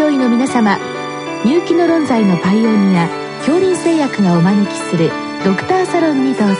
症医の皆様入気の論剤のパイオニア恐林製薬がお招きするドクターサロンにどうぞ。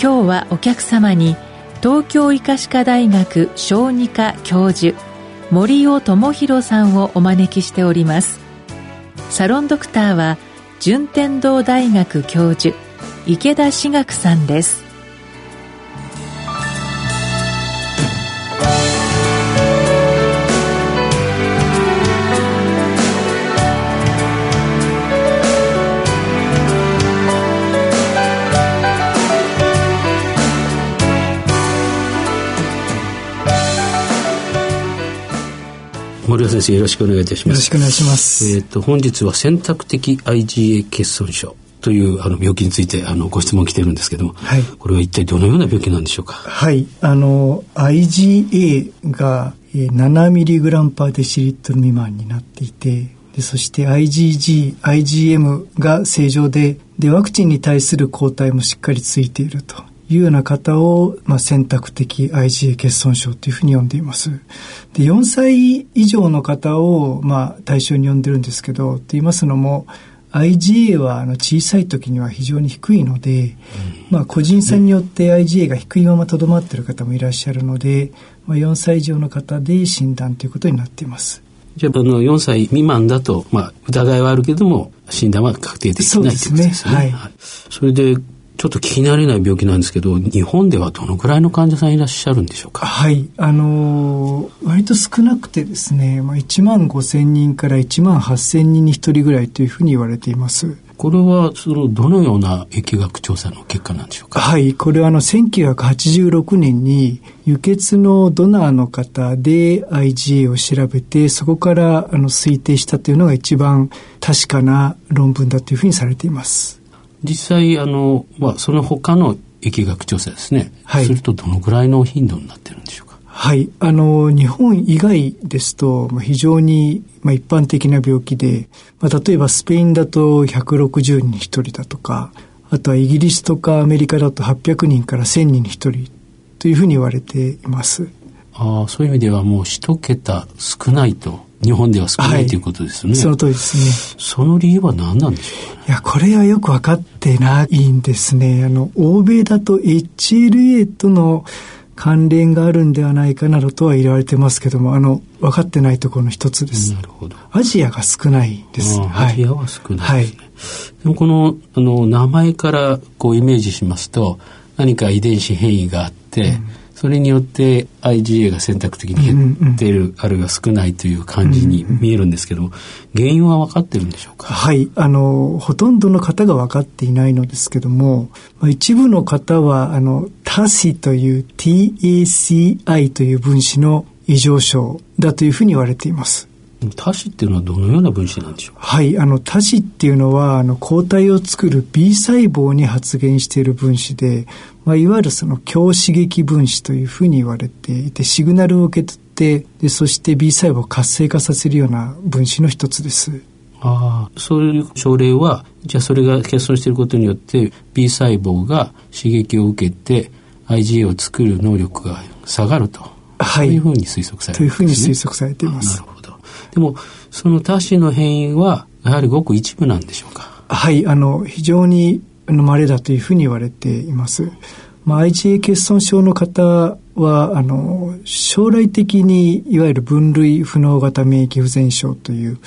今日はお客様に東京医科歯科大学小児科教授森尾智博さんをお招きしております。サロンドクターは順天堂大学教授池田志学さんです。森尾先生よろしくお願いいたします。よろしくお願いします。えっ、ー、と本日は選択的 IgA 欠損症というあの病気についてあのご質問来てるんですけども、はい、これは一体どのような病気なんでしょうか？はい、あの IgA が7ミリグラムパーデシリットル未満になっていて。でそして IgG、IgM が正常ででワクチンに対する抗体もしっかりついているというような方を、まあ、選択的 IgA 欠損症というふうに呼んでいます。で、4歳以上の方を、まあ、対象に呼んでるんですけど、と言いますのも、IgA はあの小さい時には非常に低いので、うん、まあ個人差によって IgA が低いままとどまっている方もいらっしゃるので、まあ、4歳以上の方で診断ということになっています。じゃあ、あの、4歳未満だと、まあ、疑いはあるけども、診断は確定できないということですね。はい。それで、ちょっと聞き慣れない病気なんですけど、日本ではどのくらいの患者さんいらっしゃるんでしょうか？はい、あのー、割と少なくてですね、まあ、1万5千人から1万8千人に1人ぐらいというふうに言われています。これはそのどのような疫学調査の結果なんでしょうか？はいこれはあの1986年に輸血のドナーの方で IgA を調べてそこからあの推定したというのが一番確かな論文だというふうにされています実際あの、まあ、その他の疫学調査ですね、はい、するとどのぐらいの頻度になってるんでしょうか？はい。あの日本以外ですと、まあ、非常に、まあ、一般的な病気で、まあ、例えばスペインだと160人に1人だとかあとはイギリスとかアメリカだと800人から1000人に1人というふうに言われています。ああそういう意味ではもう一桁少ないと日本では少ないということですね。その通りですね。その理由は何なんでしょういや、これはよく分かってないんですね。あの、欧米だと HLA との関連があるんではないかなどとは言われてますけども、あの、分かってないところの一つです。なるほど。アジアが少ないです。アジアは少ないですね。はい、でもこの、あの、名前からこうイメージしますと、何か遺伝子変異があって、うんそれによって IgA が選択的に減っている、うんうん、あるいは少ないという感じに見えるんですけども、原因は分かってるんでしょうか？はい。あのほとんどの方が分かっていないのですけども、まあ、一部の方はあのタシという TACI という分子の異常症だというふうに言われています。多子っていうのはどのような分子なんでしょう？はい、あの多子っていうのはあの抗体を作る B 細胞に発現している分子で、まあ、いわゆるその強刺激分子というふうに言われていてシグナルを受け取ってでそして B 細胞を活性化させるような分子の一つです。ああ、そういう症例はじゃあそれが欠損していることによって B 細胞が刺激を受けて IgA を作る能力が下がると。はい、そういうふうに推測されています、ね、というふうに推測されています。なるほど。でもその多種の変異はやはりごく一部なんでしょうか？はいあの非常に稀だというふうに言われています。まあ、IgA 欠損症の方はあの将来的にいわゆる分類不能型免疫不全症という、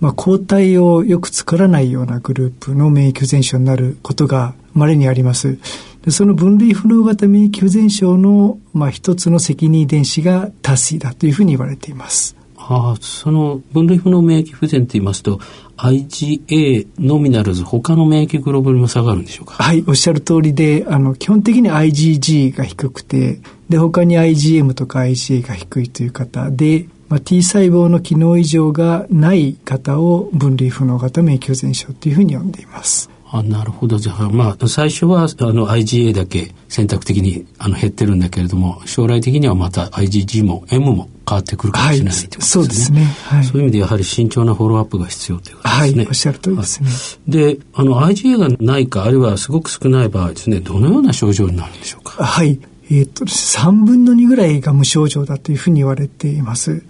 まあ、抗体をよく作らないようなグループの免疫不全症になることが稀にあります。でその分類不能型免疫不全症の、まあ、一つの責任遺伝子がタシだというふうに言われています。あその分類不能免疫不全と言いますと IgA のみならず他の免疫グロブリンも下がるんでしょうか？はいおっしゃる通りであの基本的に IgG が低くてで他に IgM とか IgA が低いという方で、まあ、T 細胞の機能異常がない方を分類不能型免疫不全症というふうに呼んでいます。あなるほどじゃあまあ最初はあの IgA だけ選択的にあの減ってるんだけれども将来的にはまた IgG も M も変わってくるかもしれない、はい、ということですね。そうですね、はい。そういう意味でやはり慎重なフォローアップが必要ということですね。はい、おっしゃる通りですね。で、あの IgA がないかあるいはすごく少ない場合ですね、どのような症状になるんでしょうか？はい。えっ、ー、と、3分の2ぐらいが無症状だというふうに言われています。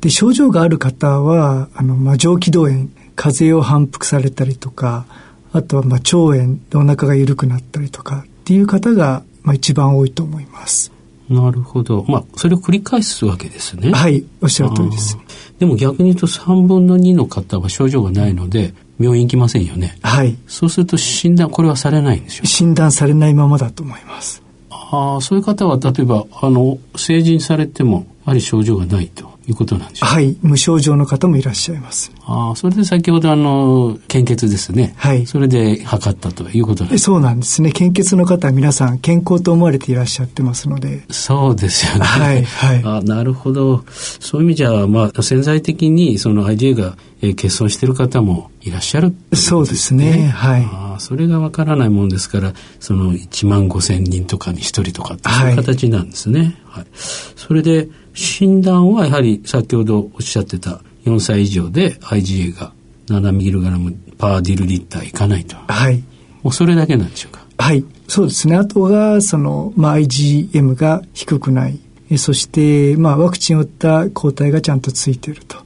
で、症状がある方は、あの、まあ、上気道炎、風邪を反復されたりとか、あとは、まあ、腸炎でお腹が緩くなったりとかっていう方が、まあ、一番多いと思います。なるほど。まあ、それを繰り返すわけですね。はい、おっしゃる通りです。でも逆に言うと3分の2の方は症状がないので、病院行きませんよね。はい。そうすると診断、これはされないんでしょう診断されないままだと思います。ああ、そういう方は、例えば、あの、成人されても、やはり症状がないと。いうことなんでしょうはい。無症状の方もいらっしゃいます。ああ、それで先ほどあの、献血ですね。はい。それで測ったということなんですそうなんですね。献血の方は皆さん健康と思われていらっしゃってますので。そうですよね。はい。はい。あなるほど。そういう意味じゃ、まあ、潜在的にその IgA が、えー、欠損している方もいらっしゃる、ね、そうですね。はい。あそれがわからないもんですから、その1万5千人とかに1人とかっていう形なんですね。はい、はい、それで、診断はやはり先ほどおっしゃってた4歳以上で IgA が 7mg パーディルリッターいかないと。はい。もうそれだけなんでしょうか？はい。そうですね。あとが、その、まあ、IgM が低くない。そして、まあ、ワクチンを打った抗体がちゃんとついていると。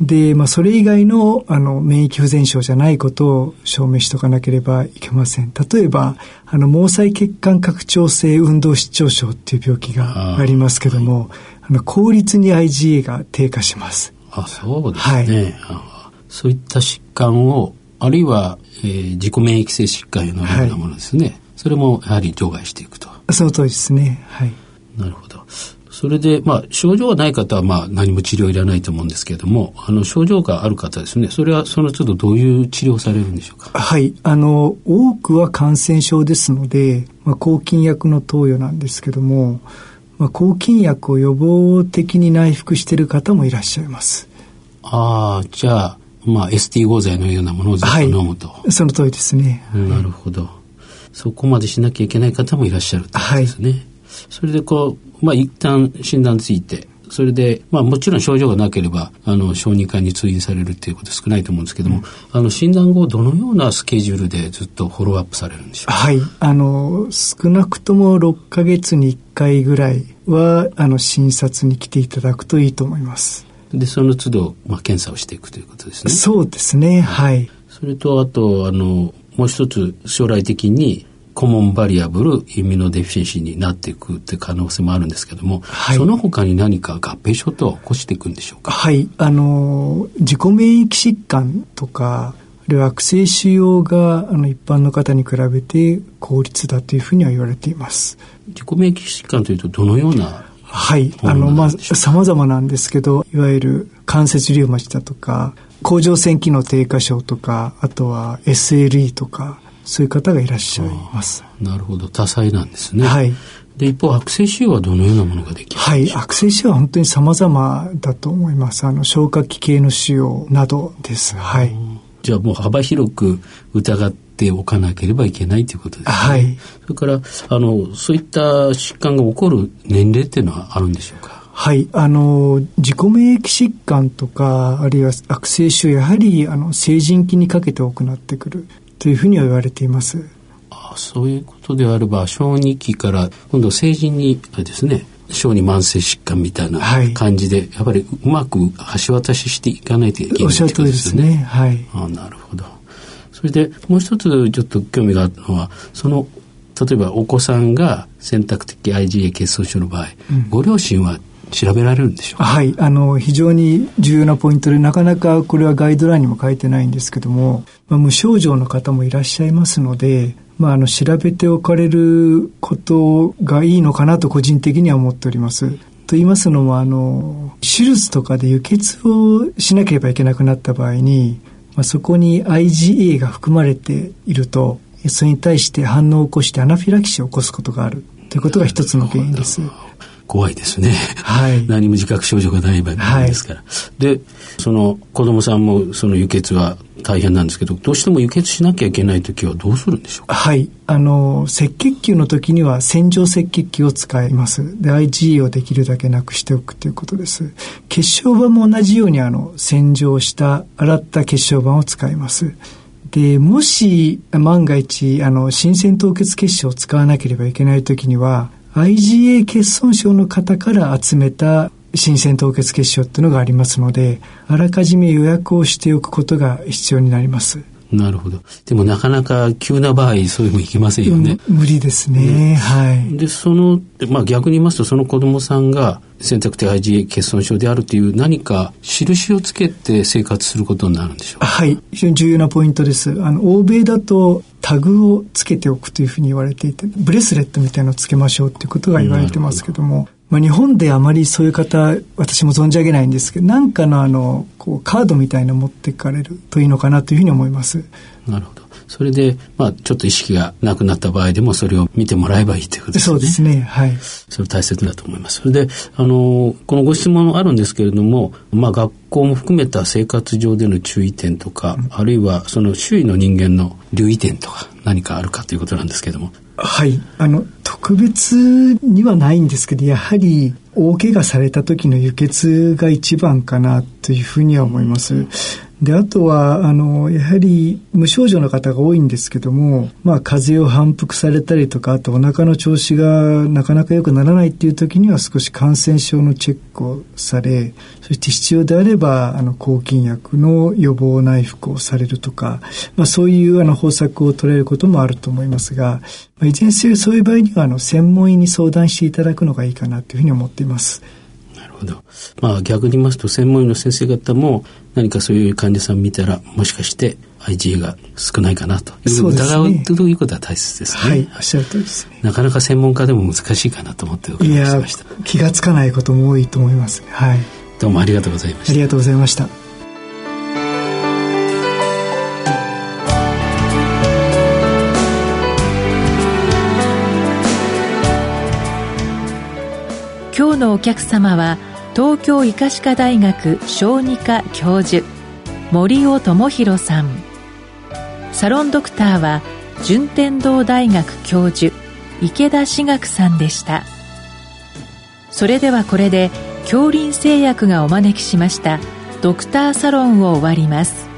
で、まあ、それ以外の、あの、免疫不全症じゃないことを証明しておかなければいけません。例えば、あの、毛細血管拡張性運動失調症っていう病気がありますけども、あの効率に IgA が低下します。あそうですね、はい、そういった疾患をあるいは、えー、自己免疫性疾患のようなものですね、はい、それもやはり除外していくと。その通りですね。はい。なるほど。それで、まあ、症状がない方は、まあ、何も治療いらないと思うんですけれども、あの、症状がある方ですね、それはその都度どういう治療されるんでしょうか？はい。あの、多くは感染症ですので、まあ、抗菌薬の投与なんですけども、まあ、抗菌薬を予防的に内服している方もいらっしゃいます。ああ、じゃあ、まあ、ST 合剤のようなものをずっと飲むと。はい、その通りですね。なるほど。そこまでしなきゃいけない方もいらっしゃるということですね。はい、それでこう、まあ、一旦診断ついて、それで、まあもちろん症状がなければ、あの、小児科に通院されるっていうこと少ないと思うんですけども、うん、あの、診断後、どのようなスケジュールでずっとフォローアップされるんでしょうか？はい。あの、少なくとも6ヶ月に1回ぐらいは、あの、診察に来ていただくといいと思います。で、その都度、まあ、検査をしていくということですね？そうですね。はい。それと、あと、あの、もう一つ、将来的に、コモンバリアブルイミュノデフィシェンシーになっていくって可能性もあるんですけども、はい、その他に何か合併症と起こしていくんでしょうか？はい。あの自己免疫疾患とかあるいは悪性腫瘍があの一般の方に比べて効率だというふうには言われています。自己免疫疾患というとどのようなはい。あの、まあ、様々なんですけど、いわゆる関節リウマチだとか、甲状腺機能低下症とか、あとは SLE とか、そういう方がいらっしゃいます。なるほど、多彩なんですね。はい。で、一方、悪性腫瘍はどのようなものができるはい、悪性腫瘍は本当に様々だと思います。あの、消化器系の腫瘍などです。はい。じゃあもう幅広く疑っておかなければいけないということですね。はい。それから、あの、そういった疾患が起こる年齢っていうのはあるんでしょうか？はい。あの、自己免疫疾患とか、あるいは悪性腫瘍、やはり、あの、成人期にかけて多くなってくる。というふうには言われています。あそういうことであれば小児期から今度成人にですね小児慢性疾患みたいな感じで、はい、やっぱりうまく橋渡ししていかないといけないということですね。ねはい、あなるほど。それでもう一つちょっと興味があるのはその例えばお子さんが選択的 IgA 欠損症の場合、うん、ご両親は調べられるんでしょうか？はいあの非常に重要なポイントでなかなかこれはガイドラインにも書いてないんですけども、まあ、無症状の方もいらっしゃいますので、まあ、あの調べておかれることがいいのかなと個人的には思っております。と言いますのもあの手術とかで輸血をしなければいけなくなった場合に、まあ、そこに IgA が含まれているとそれに対して反応を起こしてアナフィラキシーを起こすことがあるということが一つの原因です。怖いですね。はい。何も自覚症状がない場合ですから。はい、で、その子供さんもその輸血は大変なんですけど、どうしても輸血しなきゃいけないときはどうするんでしょうか？はい。あの、赤血球の時には洗浄赤血球を使います。で、IgE をできるだけなくしておくということです。血小板も同じようにあの、洗浄した、洗った血小板を使います。で、もし万が一、あの、新鮮凍結血腫を使わなければいけないときには、IgA 欠損症の方から集めた新鮮凍結結晶っていうのがありますので、あらかじめ予約をしておくことが必要になります。なるほど。でもなかなか急な場合、そういうのいきませんよね。無理ですね。はい。で、その、まあ逆に言いますと、その子供さんが選択的 IgA 欠損症であるという何か印をつけて生活することになるんでしょうか？はい。非常に重要なポイントです。あの、欧米だとタグをつけておくというふうに言われていて、ブレスレットみたいなのをつけましょうっていうことが言われてますけども、まあ、日本であまりそういう方、私も存じ上げないんですけど、なんかのあの、こう、カードみたいなの持っていかれるといいのかなというふうに思います。なるほど。それで、まあ、ちょっと意識がなくなった場合でもそれを見てもらえばいいということですね。そうですね。はい。それ大切だと思います。それで、あの、このご質問あるんですけれども、まあ、学校も含めた生活上での注意点とか、うん、あるいはその周囲の人間の留意点とか何かあるかということなんですけれども。はい。あの、特別にはないんですけど、やはり大怪我された時の輸血が一番かなというふうには思います。で、あとは、あの、やはり無症状の方が多いんですけども、まあ、風邪を反復されたりとか、あとお腹の調子がなかなか良くならないっていう時には少し感染症のチェックをされ、そして必要であれば、あの、抗菌薬の予防内服をされるとか、まあ、そういうあの方策を取れることもあると思いますが、まあ、いずれにせよそういう場合には、あの、専門医に相談していただくのがいいかなというふうに思っています。ほど。まあ逆に言いますと専門医の先生方も何かそういう患者さん見たらもしかして IgA が少ないかなという疑うということは大切ですね。はい、おっしゃる通りですね。なかなか専門家でも難しいかなと思ってお伺いしました。気がつかないことも多いと思います。はい。どうもありがとうございました。ありがとうございました。今日のお客様は東京医科歯科大学小児科教授森尾智博さん。サロンドクターは順天堂大学教授池田志学さんでした。それではこれで恐林製薬がお招きしましたドクターサロンを終わります。